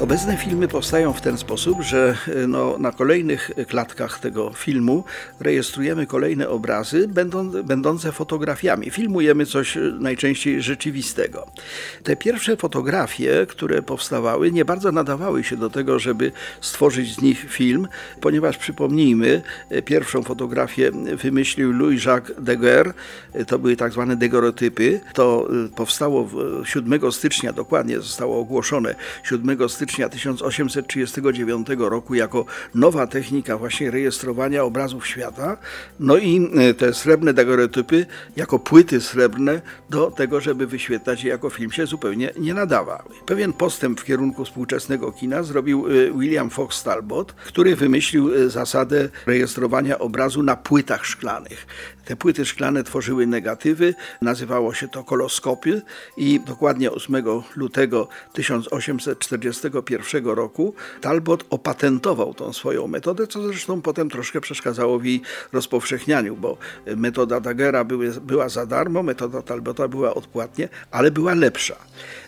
Obecne filmy powstają w ten sposób, że e, no, na kolejnych klatkach tego filmu rejestrujemy kolejne obrazy, będą, będące fotografiami. Filmujemy coś e, najczęściej rzeczywistego. Te pierwsze fotografie, które powstawały, nie bardzo nadawały się do tego, żeby stworzyć z nich film, ponieważ przypomnijmy, e, pierwszą fotografię wymyślił Louis-Jacques Daguerre, to były tak zwane daguerreotypy. To powstało 7 stycznia, dokładnie zostało ogłoszone 7 stycznia stycznia 1839 roku jako nowa technika właśnie rejestrowania obrazów świata. No i e, te srebrne daguerreotypy jako płyty srebrne do tego, żeby wyświetlać je jako film się zupełnie nie nadawały. Pewien postęp w kierunku współczesnego kina zrobił e, William Fox Talbot, który wymyślił e, zasadę rejestrowania obrazu na płytach szklanych. Te płyty szklane tworzyły negatywy, nazywało się to koloskopy i dokładnie 8 lutego 1841 roku Talbot opatentował tą swoją metodę, co zresztą potem troszkę przeszkadzało w jej rozpowszechnianiu, bo metoda Daggera były, była za darmo, metoda Talbota była odpłatnie, ale była lepsza.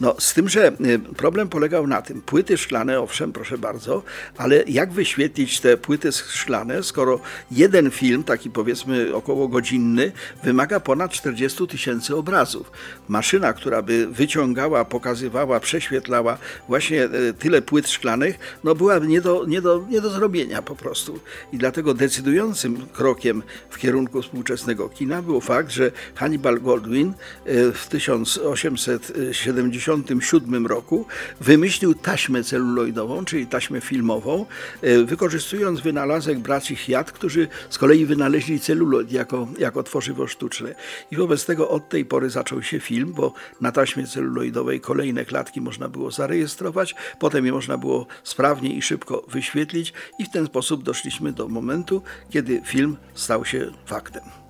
No, z tym, że y, problem polegał na tym, płyty szklane, owszem, proszę bardzo, ale jak wyświetlić te płyty szklane, skoro jeden film, taki powiedzmy około godzinny, wymaga ponad 40 tysięcy obrazów. Maszyna, która by wyciągała, pokazywała, prześwietlała właśnie y, tyle płyt szklanych, no była nie do, nie, do, nie do zrobienia po prostu. I dlatego decydującym krokiem w kierunku współczesnego kina był fakt, że Hannibal Goldwyn y, w 1870 1957 roku wymyślił taśmę celuloidową, czyli taśmę filmową, e, wykorzystując wynalazek braci Hiat, którzy z kolei wynaleźli celuloid jako, jako tworzywo sztuczne. I wobec tego od tej pory zaczął się film, bo na taśmie celuloidowej kolejne klatki można było zarejestrować, potem je można było sprawnie i szybko wyświetlić i w ten sposób doszliśmy do momentu, kiedy film stał się faktem.